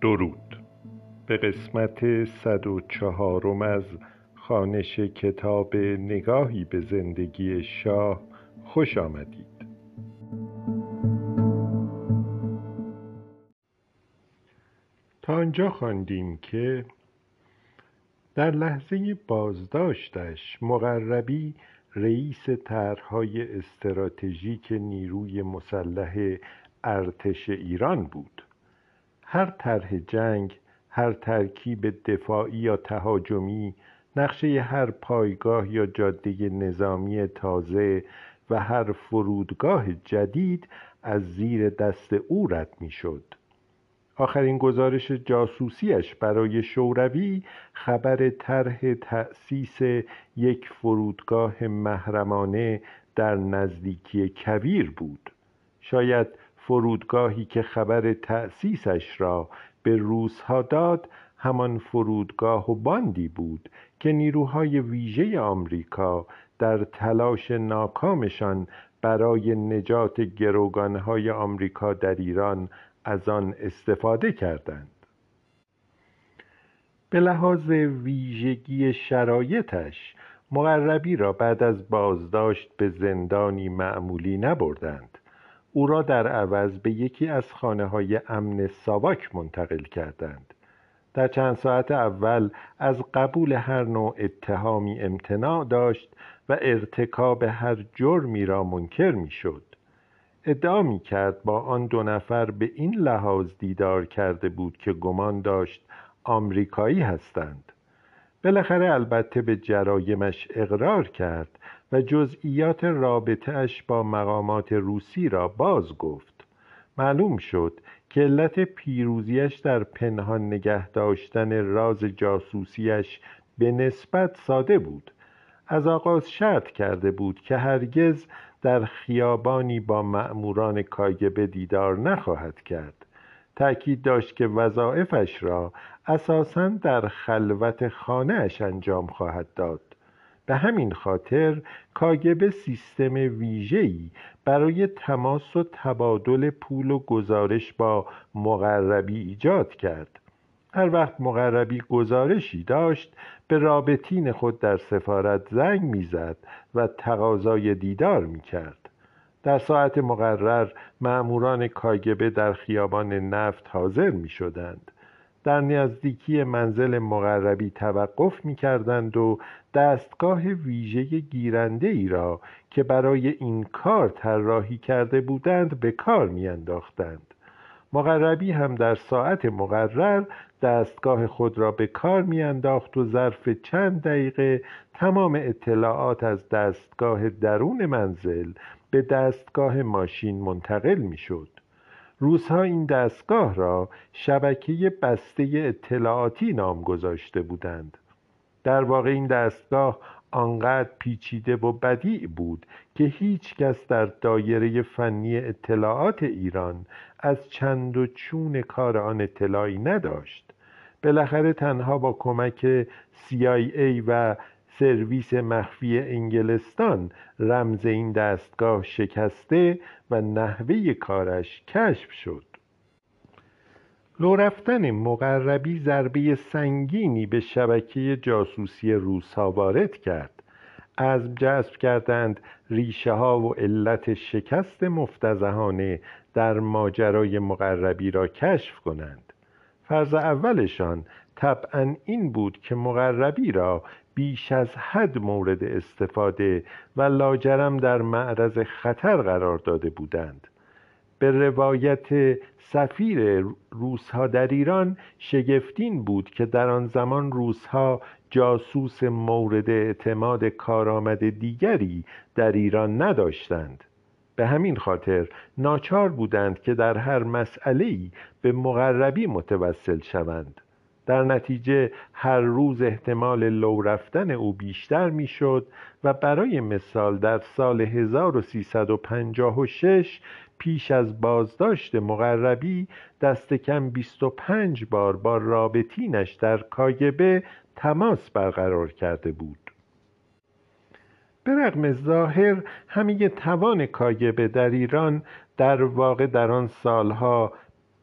درود به قسمت صد و چهارم از خوانش کتاب نگاهی به زندگی شاه خوش آمدید. تا آنجا خواندیم که در لحظه بازداشتش مقربی رئیس طرحهای استراتژیک نیروی مسلح ارتش ایران بود. هر طرح جنگ هر ترکیب دفاعی یا تهاجمی نقشه هر پایگاه یا جاده نظامی تازه و هر فرودگاه جدید از زیر دست او رد می‌شد. آخرین گزارش جاسوسیش برای شوروی خبر طرح تأسیس یک فرودگاه محرمانه در نزدیکی کویر بود. شاید فرودگاهی که خبر تأسیسش را به روسها داد همان فرودگاه و باندی بود که نیروهای ویژه آمریکا در تلاش ناکامشان برای نجات گروگانهای آمریکا در ایران از آن استفاده کردند. به لحاظ ویژگی شرایطش مقربی را بعد از بازداشت به زندانی معمولی نبردند. او را در عوض به یکی از خانه های امن ساواک منتقل کردند. در چند ساعت اول از قبول هر نوع اتهامی امتناع داشت و ارتکاب هر جرمی را منکر می‌شد. ادعا می کرد با آن دو نفر به این لحاظ دیدار کرده بود که گمان داشت آمریکایی هستند. بالاخره البته به جرایمش اقرار کرد و جزئیات رابطهاش با مقامات روسی را باز گفت. معلوم شد که علت پیروزیش در پنهان نگه داشتن راز جاسوسیش به نسبت ساده بود. از آغاز شرط کرده بود که هرگز در خیابانی با مأموران کاگبه دیدار نخواهد کرد. تأکید داشت که وظایفش را اساسا در خلوت خانهاش انجام خواهد داد. به همین خاطر کاگبه سیستم ویژه‌ای برای تماس و تبادل پول و گزارش با مقربی ایجاد کرد. هر وقت مقربی گزارشی داشت به رابطین خود در سفارت زنگ می‌زد و تقاضای دیدار می‌کرد. در ساعت مقرر مأموران کاگبه در خیابان نفت حاضر می شدند در نزدیکی منزل مقربی توقف می کردند و دستگاه ویژه گیرنده ای را که برای این کار طراحی کرده بودند به کار می انداختند. مقربی هم در ساعت مقرر دستگاه خود را به کار میانداخت و ظرف چند دقیقه تمام اطلاعات از دستگاه درون منزل به دستگاه ماشین منتقل می‌شد روزها این دستگاه را شبکه بسته اطلاعاتی نام گذاشته بودند در واقع این دستگاه آنقدر پیچیده و بدیع بود که هیچ کس در دایره فنی اطلاعات ایران از چند و چون کار آن اطلاعی نداشت. بالاخره تنها با کمک CIA و سرویس مخفی انگلستان رمز این دستگاه شکسته و نحوه کارش کشف شد. لو رفتن مقربی ضربه سنگینی به شبکه جاسوسی روسها وارد کرد. از جذب کردند ریشه ها و علت شکست مفتزهانه در ماجرای مقربی را کشف کنند. فرض اولشان طبعا این بود که مقربی را بیش از حد مورد استفاده و لاجرم در معرض خطر قرار داده بودند. به روایت سفیر روسها در ایران شگفتین بود که در آن زمان روسها جاسوس مورد اعتماد کارآمد دیگری در ایران نداشتند. به همین خاطر ناچار بودند که در هر مسئله به مقربی متوسل شوند. در نتیجه هر روز احتمال لو رفتن او بیشتر می‌شد و برای مثال در سال 1356 پیش از بازداشت مقربی دست کم 25 بار با رابطینش در کاگبه تماس برقرار کرده بود. به رغم ظاهر همه توان کاگبه در ایران در واقع در آن سالها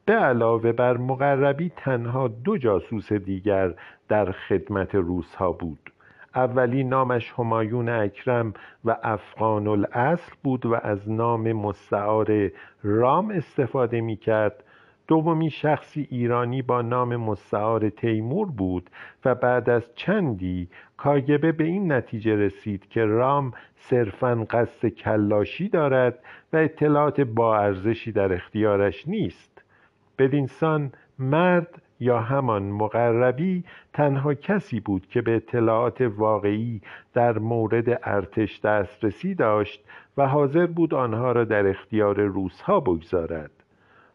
به علاوه بر مقربی تنها دو جاسوس دیگر در خدمت روسها بود. اولی نامش همایون اکرم و افغان الاصل بود و از نام مستعار رام استفاده می کرد دومی شخصی ایرانی با نام مستعار تیمور بود و بعد از چندی کاگبه به این نتیجه رسید که رام صرفا قصد کلاشی دارد و اطلاعات با ارزشی در اختیارش نیست. بدینسان مرد یا همان مقربی تنها کسی بود که به اطلاعات واقعی در مورد ارتش دسترسی داشت و حاضر بود آنها را در اختیار روسها بگذارد.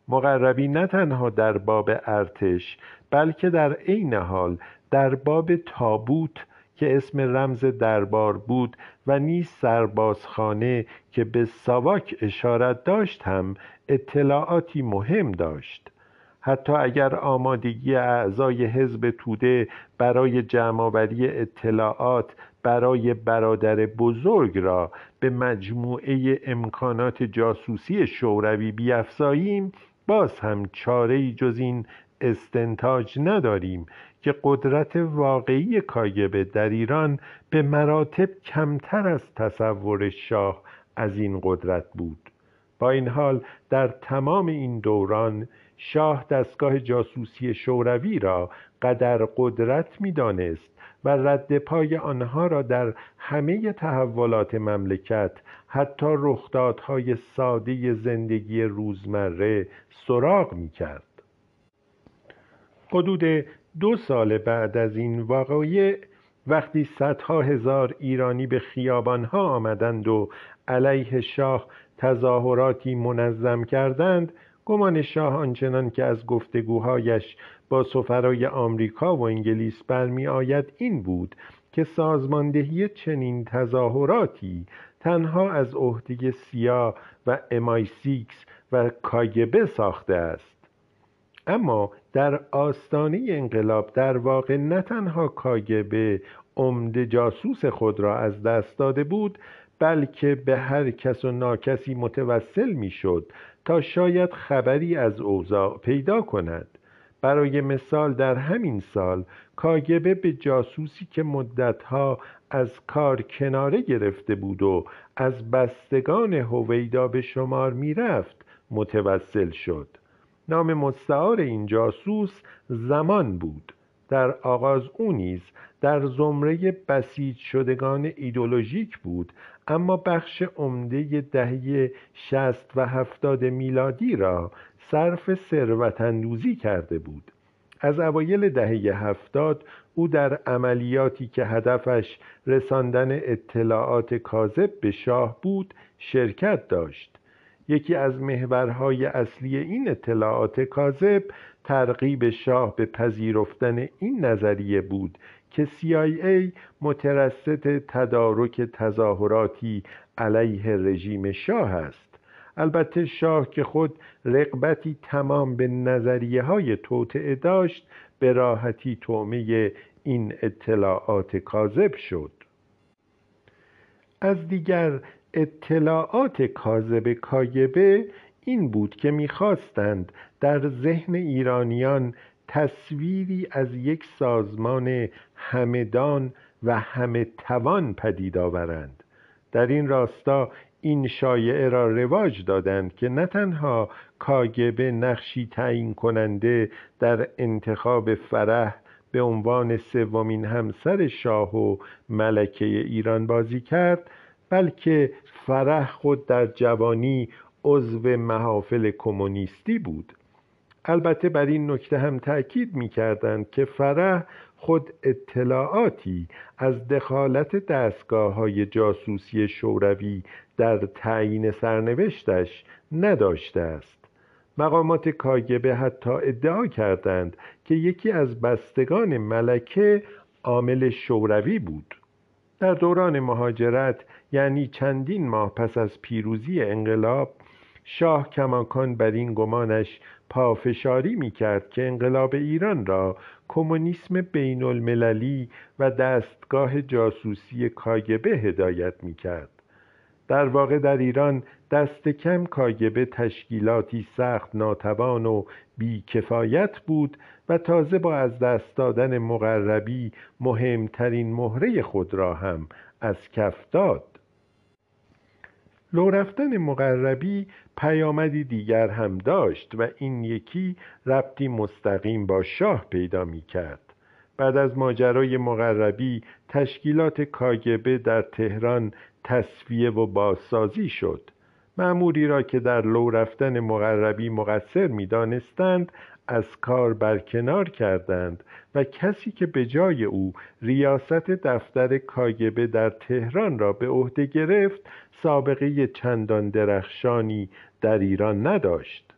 مقربی نه تنها در باب ارتش بلکه در عین حال در باب تابوت که اسم رمز دربار بود و نیز سربازخانه که به ساواک اشارت داشت هم اطلاعاتی مهم داشت. حتی اگر آمادگی اعضای حزب توده برای جمعآوری اطلاعات برای برادر بزرگ را به مجموعه امکانات جاسوسی شوروی بیافزاییم باز هم چاره جز این استنتاج نداریم که قدرت واقعی کاگبه در ایران به مراتب کمتر از تصور شاه از این قدرت بود. با این حال در تمام این دوران شاه دستگاه جاسوسی شوروی را قدر قدرت می‌دانست و رد پای آنها را در همه تحولات مملکت حتی رخدادهای ساده زندگی روزمره سراغ می کرد. حدود دو سال بعد از این واقعه وقتی صدها هزار ایرانی به خیابانها آمدند و علیه شاه تظاهراتی منظم کردند گمان شاه آنچنان که از گفتگوهایش با سفرای آمریکا و انگلیس برمی آید این بود که سازماندهی چنین تظاهراتی تنها از عهده سیا و امای سیکس و کاگبه ساخته است. اما در آستانه انقلاب در واقع نه تنها کاگبه عمده جاسوس خود را از دست داده بود بلکه به هر کس و ناکسی متوسل می‌شد تا شاید خبری از اوضاع پیدا کند. برای مثال در همین سال کاگبه به جاسوسی که مدتها از کار کناره گرفته بود و از بستگان هویدا به شمار می‌رفت متوسل شد. نام مستعار این جاسوس زمان بود. در آغاز او نیز در زمره بسیج شدگان ایدولوژیک بود اما بخش عمده دهه شست و هفتاد میلادی را صرف ثروت کرده بود. از اوایل دهه هفتاد او در عملیاتی که هدفش رساندن اطلاعات کاذب به شاه بود شرکت داشت. یکی از محورهای اصلی این اطلاعات کاذب ترغیب شاه به پذیرفتن این نظریه بود که CIA مترصد تدارک تظاهراتی علیه رژیم شاه است. البته شاه که خود رقبتی تمام به نظریه های توطعه داشت به راحتی تومه این اطلاعات کاذب شد. از دیگر اطلاعات کاذب کاگبه این بود که می‌خواستند در ذهن ایرانیان تصویری از یک سازمان همدان و همه توان پدید آورند. در این راستا این شایعه را رواج دادند که نه تنها کاگبه نقشی تعیین کننده در انتخاب فرح به عنوان سومین همسر شاه و ملکه ایران بازی کرد بلکه فرح خود در جوانی عضو محافل کمونیستی بود. البته بر این نکته هم تأکید می کردند که فرح خود اطلاعاتی از دخالت دستگاه های جاسوسی شوروی در تعیین سرنوشتش نداشته است. مقامات کاگبه حتی ادعا کردند که یکی از بستگان ملکه عامل شوروی بود. در دوران مهاجرت یعنی چندین ماه پس از پیروزی انقلاب شاه کماکان بر این گمانش پافشاری می کرد که انقلاب ایران را کمونیسم بین المللی و دستگاه جاسوسی کاگبه هدایت می کرد در واقع در ایران دست کم کاگبه تشکیلاتی سخت ناتوان و بیکفایت بود و تازه با از دست دادن مقربی مهمترین مهره خود را هم از کف داد. لو رفتن مقربی پیامدی دیگر هم داشت و این یکی ربطی مستقیم با شاه پیدا می کرد بعد از ماجرای مقربی تشکیلات کاگبه در تهران تصفیه و بازسازی شد. معموری را که در لو رفتن مقربی مقصر می دانستند از کار برکنار کردند و کسی که به جای او ریاست دفتر کاگبه در تهران را به عهده گرفت سابقه چندان درخشانی در ایران نداشت.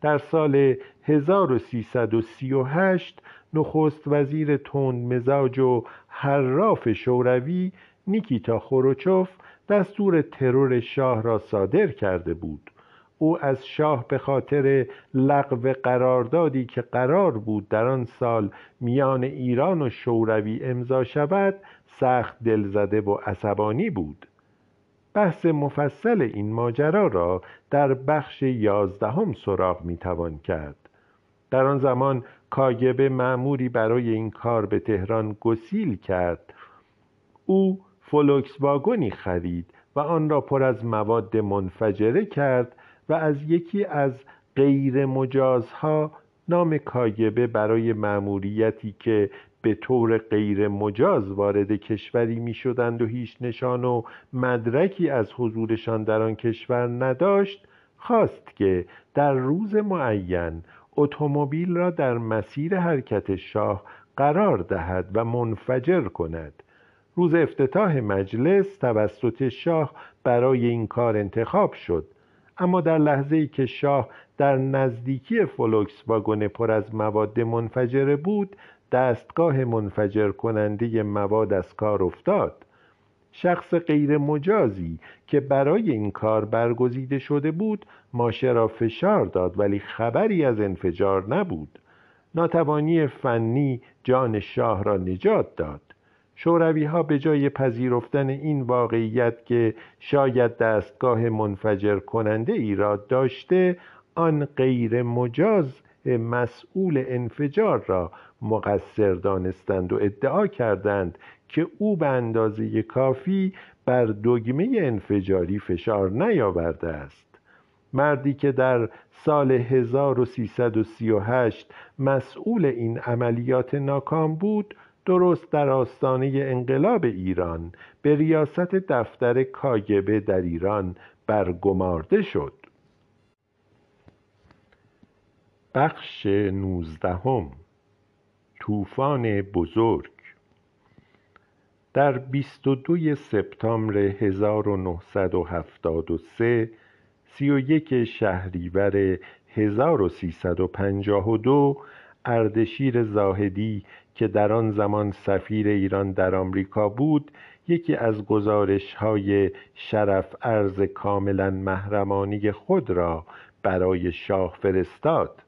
در سال 1338 نخست وزیر تند مزاج و حراف شوروی نیکیتا خروچوف دستور ترور شاه را صادر کرده بود. او از شاه به خاطر لغو قراردادی که قرار بود در آن سال میان ایران و شوروی امضا شود سخت دلزده و عصبانی بود. بحث مفصل این ماجرا را در بخش یازدهم سراغ می‌توان کرد. در آن زمان کاگبه معموری برای این کار به تهران گسیل کرد. او فولکس واگونی خرید و آن را پر از مواد منفجره کرد و از یکی از غیر مجازها نام کاگبه برای مأموریتی که به طور غیر مجاز وارد کشوری می شدند و هیچ نشان و مدرکی از حضورشان در آن کشور نداشت خواست که در روز معین اتومبیل را در مسیر حرکت شاه قرار دهد و منفجر کند. روز افتتاح مجلس توسط شاه برای این کار انتخاب شد. اما در لحظه ای که شاه در نزدیکی فولکس واگن پر از مواد منفجره بود دستگاه منفجر کننده مواد از کار افتاد. شخص غیر مجازی که برای این کار برگزیده شده بود ماشه را فشار داد ولی خبری از انفجار نبود. ناتوانی فنی جان شاه را نجات داد. شوروی ها به جای پذیرفتن این واقعیت که شاید دستگاه منفجر کننده ایراد داشته آن غیر مجاز مسئول انفجار را مقصر دانستند و ادعا کردند که او به اندازه کافی بر دگمه انفجاری فشار نیاورده است. مردی که در سال 1338 مسئول این عملیات ناکام بود درست در آستانه انقلاب ایران به ریاست دفتر کاگبه در ایران برگمارده شد. بخش نوزدهم. طوفان بزرگ. در 22 سپتامبر 1973 31 شهریور 1352 اردشیر زاهدی که در آن زمان سفیر ایران در آمریکا بود یکی از گزارش های شرف ارز کاملا محرمانی خود را برای شاه فرستاد.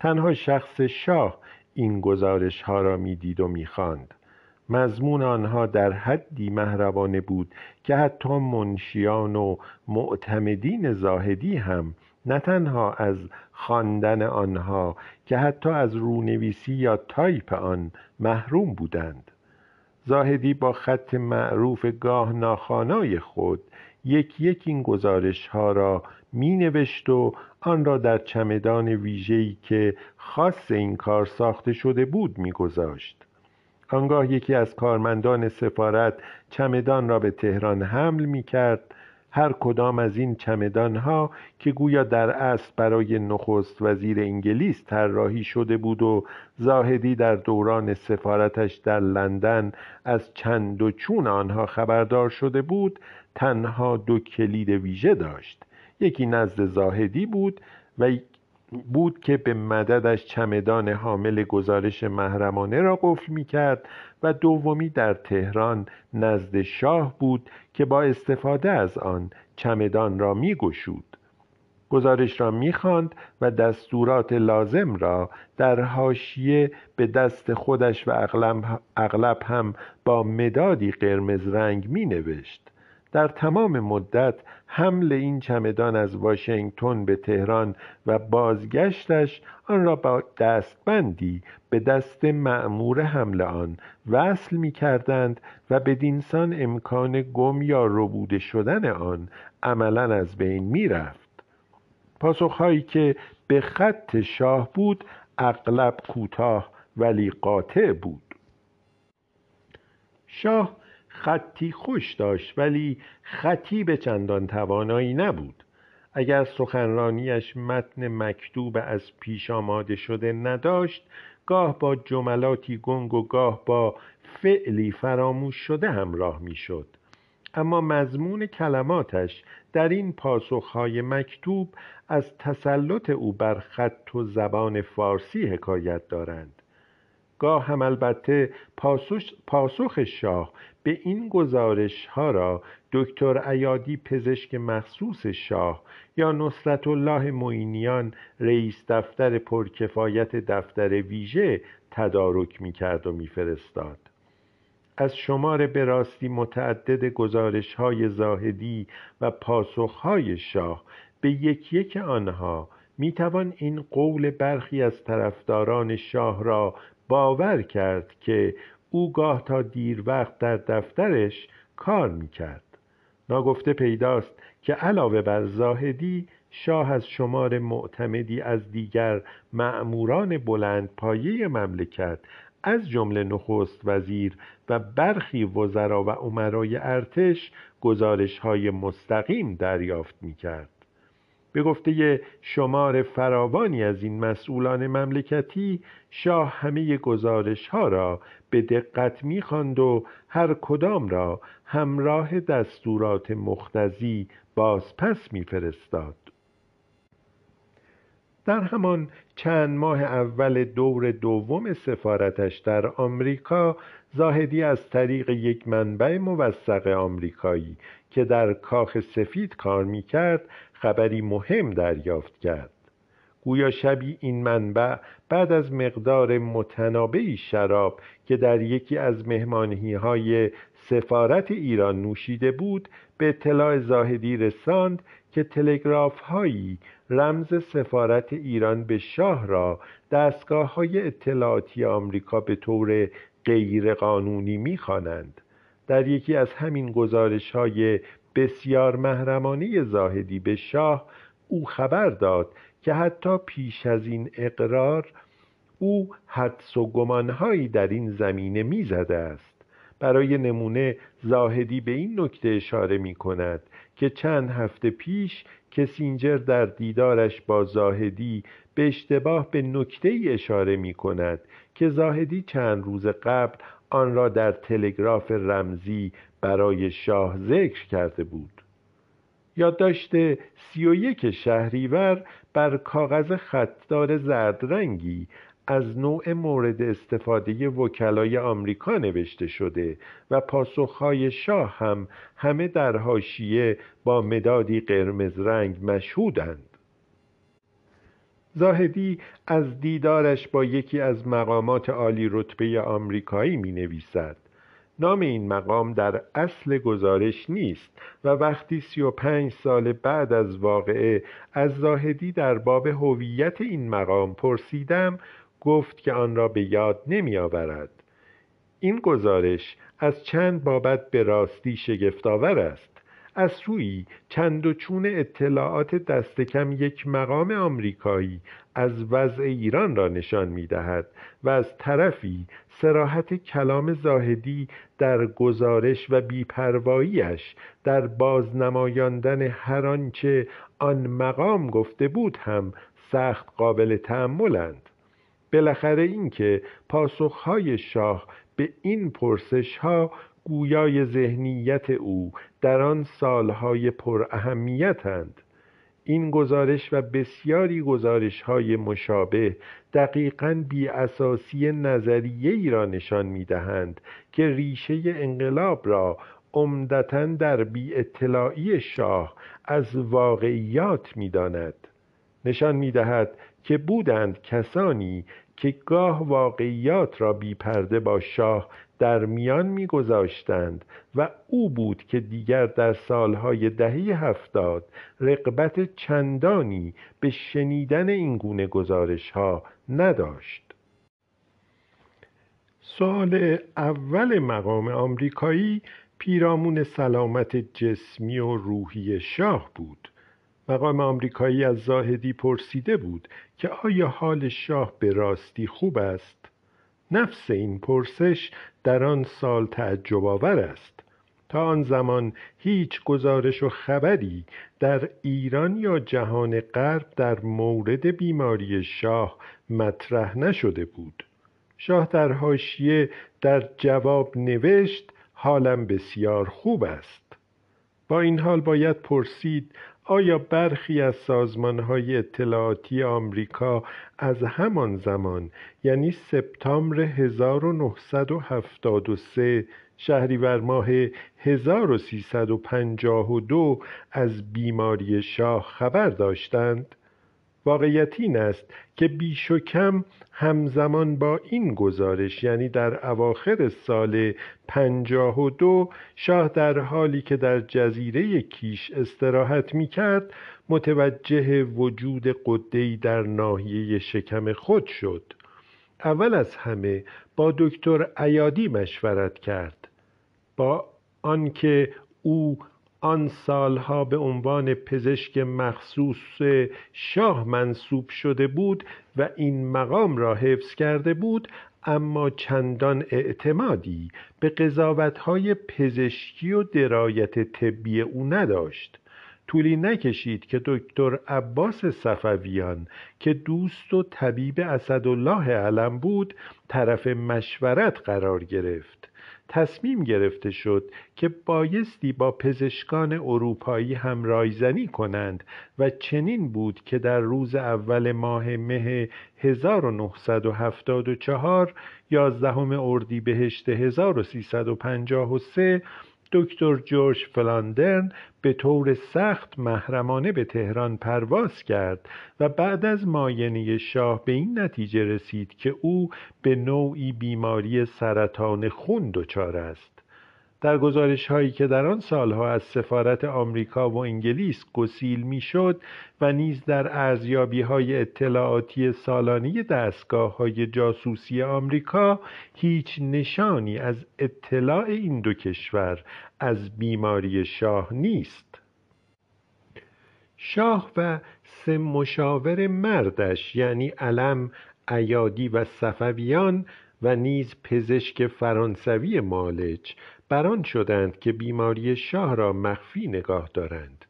تنها شخص شاه این گزارش ها را می‌دید و می‌خواند. مضمون آنها در حدی محرمانه بود که حتی منشیان و معتمدین زاهدی هم نه تنها از خواندن آنها که حتی از رونویسی یا تایپ آن محروم بودند زاهدی با خط معروف گاه ناخانای خود یک یک این گزارش ها را می نوشت و آن را در چمدان ویژه‌ای که خاص این کار ساخته شده بود می گذاشت. آنگاه یکی از کارمندان سفارت چمدان را به تهران حمل می کرد هر کدام از این چمدان ها که گویا در اصل برای نخست وزیر انگلیس طراحی شده بود و زاهدی در دوران سفارتش در لندن از چند و چون آنها خبردار شده بود تنها دو کلید ویژه داشت. یکی نزد زاهدی بود و بود که به مددش چمدان حامل گزارش محرمانه را قفل می کرد و دومی در تهران نزد شاه بود که با استفاده از آن چمدان را می گشود. گزارش را می‌خواند و دستورات لازم را در حاشیه به دست خودش و اغلب هم با مدادی قرمز رنگ می نوشت در تمام مدت حمل این چمدان از واشنگتن به تهران و بازگشتش آن را با دستبندی به دست مأمور حمل آن وصل می کردند و بدینسان امکان گم یا ربوده شدن آن عملا از بین می رفت پاسخهایی که به خط شاه بود اغلب کوتاه ولی قاطع بود. شاه خطی خوش داشت ولی خطی به چندان توانایی نبود. اگر سخنرانیش متن مکتوب از پیش آماده شده نداشت گاه با جملاتی گنگ و گاه با فعلی فراموش شده همراه می‌شد. اما مضمون کلماتش در این پاسخهای مکتوب از تسلط او بر خط و زبان فارسی حکایت دارند. گاه هم البته پاسخ شاه به این گزارش ها را دکتر عیادی پزشک مخصوص شاه یا نصرت الله معینیان رئیس دفتر پرکفایت دفتر ویژه تدارک می کرد و میفرستاد. از شمار به راستی متعدد گزارش های زاهدی و پاسخ های شاه به یک یک آنها می توان این قول برخی از طرفداران شاه را باور کرد که او گاه تا دیر وقت در دفترش کار می‌کرد ناگفته پیداست که علاوه بر زاهدی شاه از شمار معتمدی از دیگر معموران بلند پایه مملکت از جمله نخست وزیر و برخی وزرا و عمرای ارتش گزارش های مستقیم دریافت می کرد. به گفته شمار فراوانی از این مسئولان مملکتی شاه همه گزارش ها را به دقت می‌خواند و هر کدام را همراه دستورات مختزی بازپس میفرستاد. در همان چند ماه اول دور دوم سفارتش در آمریکا زاهدی از طریق یک منبع موثق آمریکایی که در کاخ سفید کار می‌کرد خبری مهم دریافت کرد. گویا شبی این منبع بعد از مقدار متنابعی شراب که در یکی از مهمانهی های سفارت ایران نوشیده بود به اطلاع زاهدی رساند که تلگراف هایی رمز سفارت ایران به شاه را دستگاه های اطلاعاتی آمریکا به طور غیر قانونی می‌خوانند. در یکی از همین گزارش های بسیار محرمانه زاهدی به شاه او خبر داد که حتی پیش از این اقرار او حدس و گمانهایی در این زمینه می‌زده است. برای نمونه زاهدی به این نکته اشاره می کند که چند هفته پیش کسینجر در دیدارش با زاهدی به اشتباه به نکته ای اشاره می کند که زاهدی چند روز قبل آن را در تلگراف رمزی برای شاه ذکر کرده بود. یادداشت سی و یک شهریور بر کاغذ خطدار زرد رنگی از نوع مورد استفاده وکلای آمریکا نوشته شده و پاسخهای شاه هم همه در حاشیه با مدادی قرمز رنگ مشهودند. زاهدی از دیدارش با یکی از مقامات عالی رتبه آمریکایی می نویسد نام این مقام در اصل گزارش نیست و وقتی سی و پنج سال بعد از واقعه از زاهدی در باب هویت این مقام پرسیدم گفت که آن را به یاد نمی آورد. این گزارش از چند بابت به راستی شگفتآور است از سوی چند و چون اطلاعات دست کم یک مقام آمریکایی از وضع ایران را نشان می دهد و از طرفی سراحت کلام زاهدی در گزارش و بیپرواییش در بازنمایاندن هر آنچه آن مقام گفته بود هم سخت قابل تأملند. بالاخره اینکه پاسخهای شاه به این پرسش ها گویای ذهنیت او در آن سالهای پر اهمیتند این گزارش و بسیاری گزارش های مشابه دقیقا بی اساسی نظریه ای را نشان می دهند که ریشه انقلاب را عمدتا در بی اطلاعی شاه از واقعیات می داند. نشان می‌دهد که بودند کسانی که گاه واقعیات را بی پرده با شاه در میان میگذاشتند و او بود که دیگر در سالهای دهه هفتاد رقبت چندانی به شنیدن این گونه گزارش ها نداشت. سال اول مقام آمریکایی پیرامون سلامت جسمی و روحی شاه بود. مقام آمریکایی از زاهدی پرسیده بود که آیا حال شاه به راستی خوب است؟ نفس این پرسش در آن سال تعجب آور است. تا آن زمان هیچ گزارش و خبری در ایران یا جهان غرب در مورد بیماری شاه مطرح نشده بود. شاه در حاشیه در جواب نوشت حالم بسیار خوب است. با این حال باید پرسید آیا برخی از سازمانهای اطلاعاتی آمریکا از همان زمان یعنی سپتامبر 1973 شهریور ماه 1352 از بیماری شاه خبر داشتند؟ واقعیت این است که بیش و کم همزمان با این گزارش یعنی در اواخر سال پنجاه و دو شاه در حالی که در جزیره کیش استراحت می کرد متوجه وجود قدهی در ناحیه شکم خود شد. اول از همه با دکتر ایادی مشورت کرد. با آنکه او آن سالها به عنوان پزشک مخصوص شاه منصوب شده بود و این مقام را حفظ کرده بود اما چندان اعتمادی به قضاوتهای پزشکی و درایت طبی او نداشت. طولی نکشید که دکتر عباس صفویان که دوست و طبیب اسدالله علم بود طرف مشورت قرار گرفت. تصمیم گرفته شد که بایستی با پزشکان اروپایی هم رایزنی کنند و چنین بود که در روز اول ماه مه 1974 یازدهم اردیبهشت 1353 دکتر جورج فلاندرن به طور سخت محرمانه به تهران پرواز کرد و بعد از ماینه شاه به این نتیجه رسید که او به نوعی بیماری سرطان خون دچار است. در گزارش هایی که در آن سالها از سفارت آمریکا و انگلیس گسیل می‌شد و نیز در ارزیابی های اطلاعاتی سالانی دستگاه های جاسوسی آمریکا هیچ نشانی از اطلاع این دو کشور از بیماری شاه نیست. شاه و سه مشاور مردش یعنی علم ایادی و صفویان و نیز پزشک فرانسوی مالج بران شدند که بیماری شاه را مخفی نگاه دارند.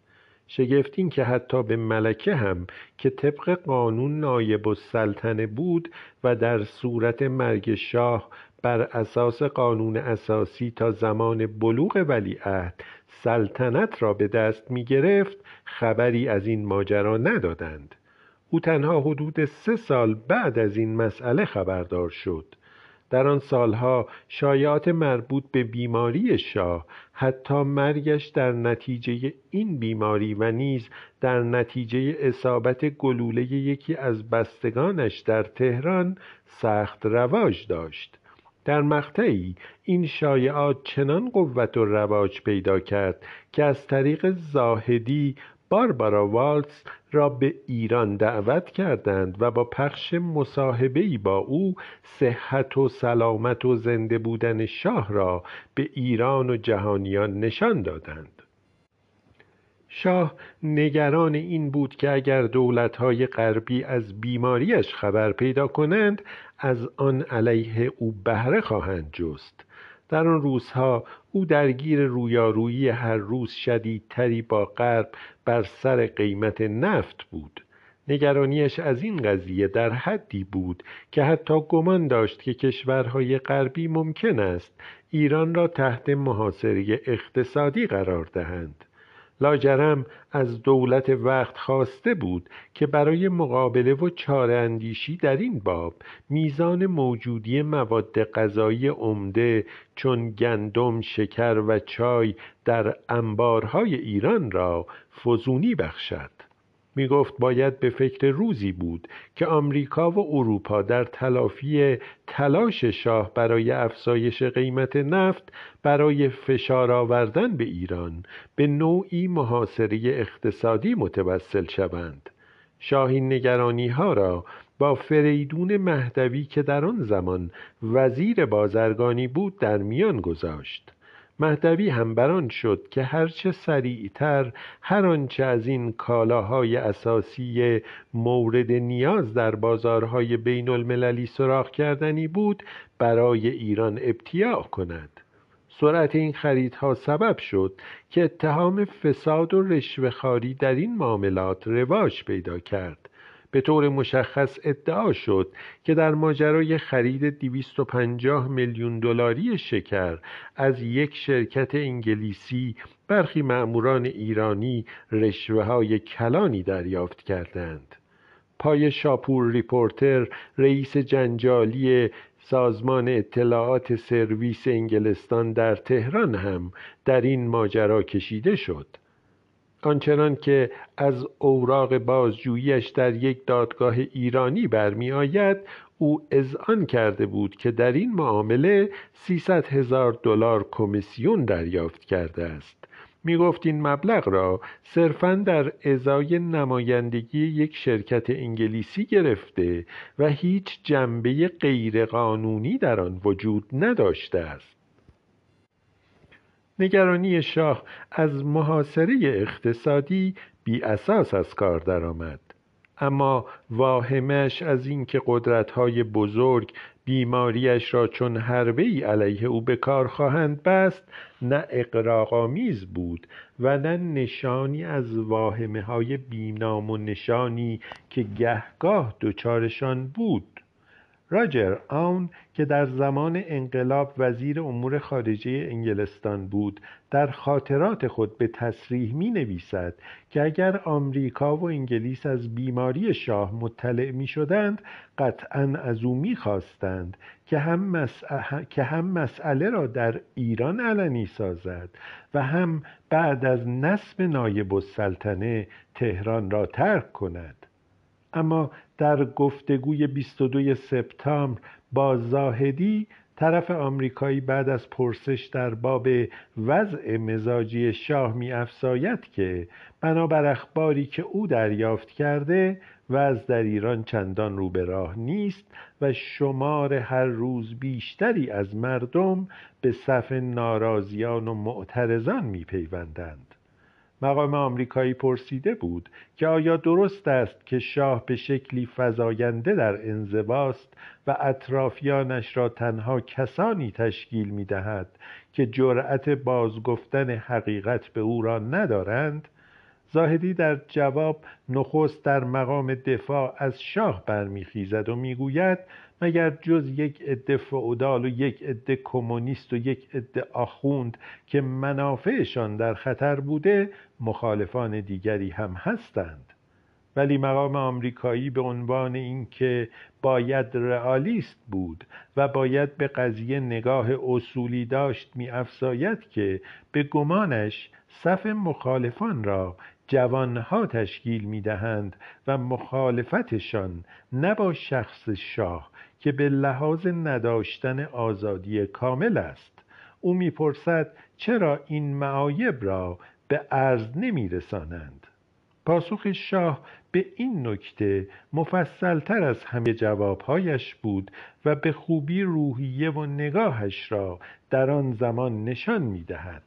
شگفت این که حتی به ملکه هم که طبق قانون نایب السلطنه بود و در صورت مرگ شاه بر اساس قانون اساسی تا زمان بلوغ ولیعهد سلطنت را به دست می گرفت خبری از این ماجرا ندادند. او تنها حدود سه سال بعد از این مسئله خبردار شد. در آن سالها شایعات مربوط به بیماری شاه حتی مرگش در نتیجه این بیماری و نیز در نتیجه اصابت گلوله یکی از بستگانش در تهران سخت رواج داشت. در مقطعی این شایعات چنان قوت و رواج پیدا کرد که از طریق زاهدی باربارا والتز را به ایران دعوت کردند و با پخش مصاحبهای با او صحت و سلامت و زنده بودن شاه را به ایران و جهانیان نشان دادند. شاه نگران این بود که اگر دولتهای غربی از بیماریش خبر پیدا کنند از آن علیه او بهره خواهند جست. در آن روزها او درگیر رویارویی هر روز شدیدتری با غرب بر سر قیمت نفت بود. نگرانیش از این قضیه در حدی بود که حتی گمان داشت که کشورهای غربی ممکن است ایران را تحت محاصره اقتصادی قرار دهند. لاجرم از دولت وقت خواسته بود که برای مقابله و چاره اندیشی در این باب میزان موجودی مواد غذایی عمده چون گندم، شکر و چای در انبارهای ایران را فزونی بخشد. می گفت باید به فکر روزی بود که آمریکا و اروپا در تلافی تلاش شاه برای افزایش قیمت نفت برای فشار آوردن به ایران به نوعی محاصره اقتصادی متوسل شوند. شاه این نگرانی ها را با فریدون مهدوی که در آن زمان وزیر بازرگانی بود در میان گذاشت. مهدوی هم بران شد که هرچه سریعتر هر آنچه از این کالاهای اساسی مورد نیاز در بازارهای بین المللی سراغ کردنی بود برای ایران ابتیاع کند. سرعت این خریدها سبب شد که اتهام فساد و رشوهخواری در این معاملات رواج پیدا کرد. به طور مشخص ادعا شد که در ماجرای خرید 250 میلیون دلاری شکر از یک شرکت انگلیسی برخی مأموران ایرانی رشوه های کلانی دریافت کردند. پای شاپور ریپورتر رئیس جنجالی سازمان اطلاعات سرویس انگلستان در تهران هم در این ماجرا کشیده شد. آنچنان که از اوراق بازجوییش در یک دادگاه ایرانی برمی آید او اذعان کرده بود که در این معامله 300 هزار دلار کمیسیون دریافت کرده است. می گفت این مبلغ را صرفا در ازای نمایندگی یک شرکت انگلیسی گرفته و هیچ جنبه غیرقانونی در آن وجود نداشته است. نگرانی شاه از محاصره اقتصادی بی اساس از کار درآمد. اما واهمش از اینکه قدرت‌های بزرگ بیماریش را چون حربه ای علیه او به کار خواهند بست نه اقراقآمیز بود و نه نشانی از واهمه های بینام و نشانی که گهگاه دچارشان بود. راجر آون که در زمان انقلاب وزیر امور خارجه انگلستان بود در خاطرات خود به تصریح می نویسد که اگر آمریکا و انگلیس از بیماری شاه مطلع می شدند قطعا از او می خواستند که هم, که هم مسئله را در ایران علنی سازد و هم بعد از نصب نایب السلطنه تهران را ترک کند. اما در گفتگوی 22 سپتامبر با زاهدی طرف آمریکایی بعد از پرسش در باب وضع مزاجی شاه می افزاید که بنابر اخباری که او دریافت کرده وضع در ایران چندان رو به راه نیست و شمار هر روز بیشتری از مردم به صف ناراضیان و معترضان می پیوندند. مقام آمریکایی پرسیده بود که آیا درست است که شاه به شکلی فزاینده در انزواست و اطرافیانش را تنها کسانی تشکیل می دهد که جرأت بازگفتن حقیقت به او را ندارند؟ زاهدی در جواب نخست در مقام دفاع از شاه برمیخیزد و می‌گوید مگر جز یک عده فئودال و یک عده کمونیست و یک عده آخوند که منافعشان در خطر بوده مخالفان دیگری هم هستند؟ ولی مقام آمریکایی به عنوان اینکه باید رئالیست بود و باید به قضیه نگاه اصولی داشت می که به گمانش صف مخالفان را جوانها تشکیل می دهند و مخالفتشان نه با شخص شاه که به لحاظ نداشتن آزادی کامل است او می‌پرسد چرا این معایب را به عرض نمی رسانند پاسخ شاه به این نکته مفصلتر از همه جوابهایش بود و به خوبی روحیه و نگاهش را در آن زمان نشان می دهد.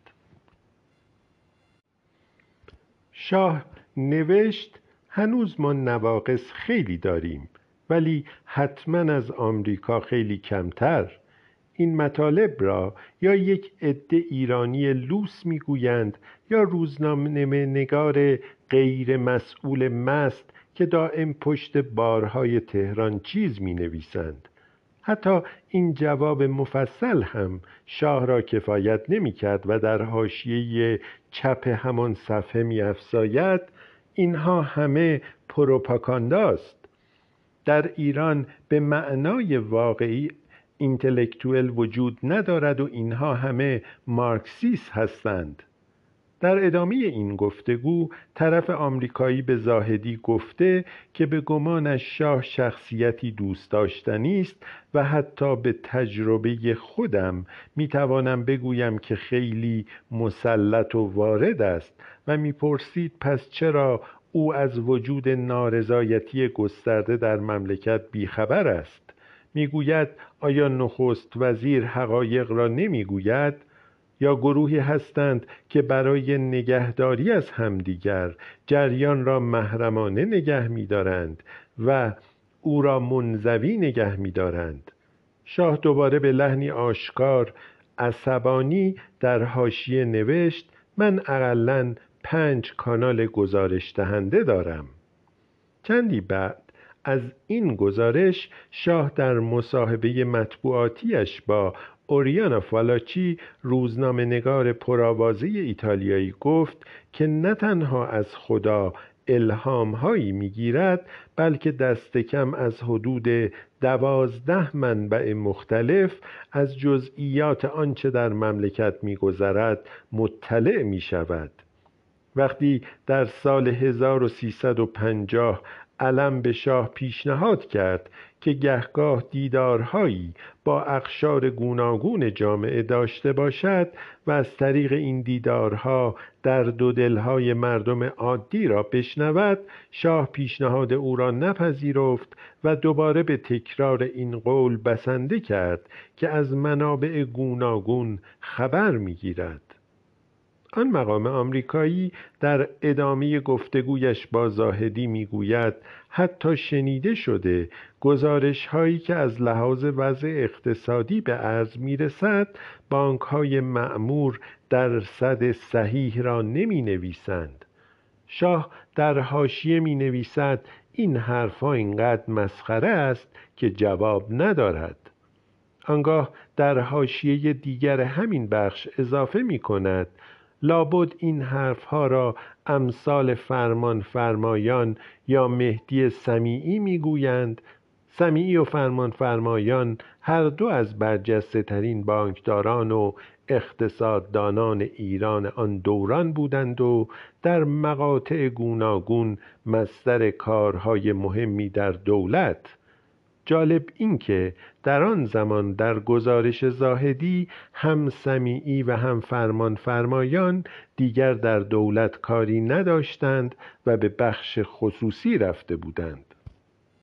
شاه نوشت هنوز ما نواقص خیلی داریم ولی حتما از آمریکا خیلی کمتر. این مطالب را یا یک عده ایرانی لوس می‌گویند یا روزنامه نگار غیر مسئول مست که دائم پشت بارهای تهران چیز می نویسند حتی این جواب مفصل هم شاه را کفایت نمی کرد و در حاشیه چپ همان صفحه می افزاید اینها همه پروپاکانداست. در ایران به معنای واقعی اینتلکتوئل وجود ندارد و اینها همه مارکسیس هستند. در ادامه این گفتگو طرف آمریکایی به زاهدی گفته که به گمانش شاه شخصیتی دوست داشتنی است و حتی به تجربه خودم می‌توانم بگویم که خیلی مسلط و وارد است و می‌پرسید پس چرا او از وجود نارضایتی گسترده در مملکت بیخبر است؟ می‌گوید آیا نخست وزیر حقایق را نمی‌گوید؟ یا گروهی هستند که برای نگهداری از همدیگر جریان را محرمانه نگه می‌دارند و او را منزوی نگه می‌دارند. شاه دوباره به لحنی آشکار عصبانی در حاشیه نوشت من اقلا پنج کانال گزارش دهنده دارم. چندی بعد از این گزارش شاه در مصاحبه مطبوعاتیش با اوریانا فالاچی روزنامه نگار پرآوازه ایتالیایی گفت که نه تنها از خدا الهام هایی می‌گیرد بلکه دست کم از حدود دوازده منبع مختلف از جزئیات آنچه در مملکت میگذرد مطلع می شود وقتی در سال 1350 علم به شاه پیشنهاد کرد که گهگاه دیدارهایی با اقشار گوناگون جامعه داشته باشد و از طریق این دیدارها در دو دلهای مردم عادی را بشنود شاه پیشنهاد او را نپذیرفت و دوباره به تکرار این قول بسنده کرد که از منابع گوناگون خبر می‌گیرد. آن مقام آمریکایی در ادامه گفتگویش با زاهدی می‌گوید حتی شنیده شده گزارش هایی که از لحاظ وضع اقتصادی به عرض می رسد بانک های معمور درصد صحیح را نمی نویسند شاه در حاشیه می نویسد این حرفها اینقدر مسخره است که جواب ندارد. آنگاه در حاشیه دیگر همین بخش اضافه می کند لابد این حرفها را امثال فرمان فرمایان یا مهدی سمیعی می‌گویند. سمیعی و فرمان فرمایان هر دو از برجسته ترین بانکداران و اقتصاددانان ایران آن دوران بودند و در مقاطع گوناگون مصدر کارهای مهمی در دولت جالب این که در آن زمان در گزارش زاهدی هم سمیعی و هم فرمان فرمایان دیگر در دولت کاری نداشتند و به بخش خصوصی رفته بودند.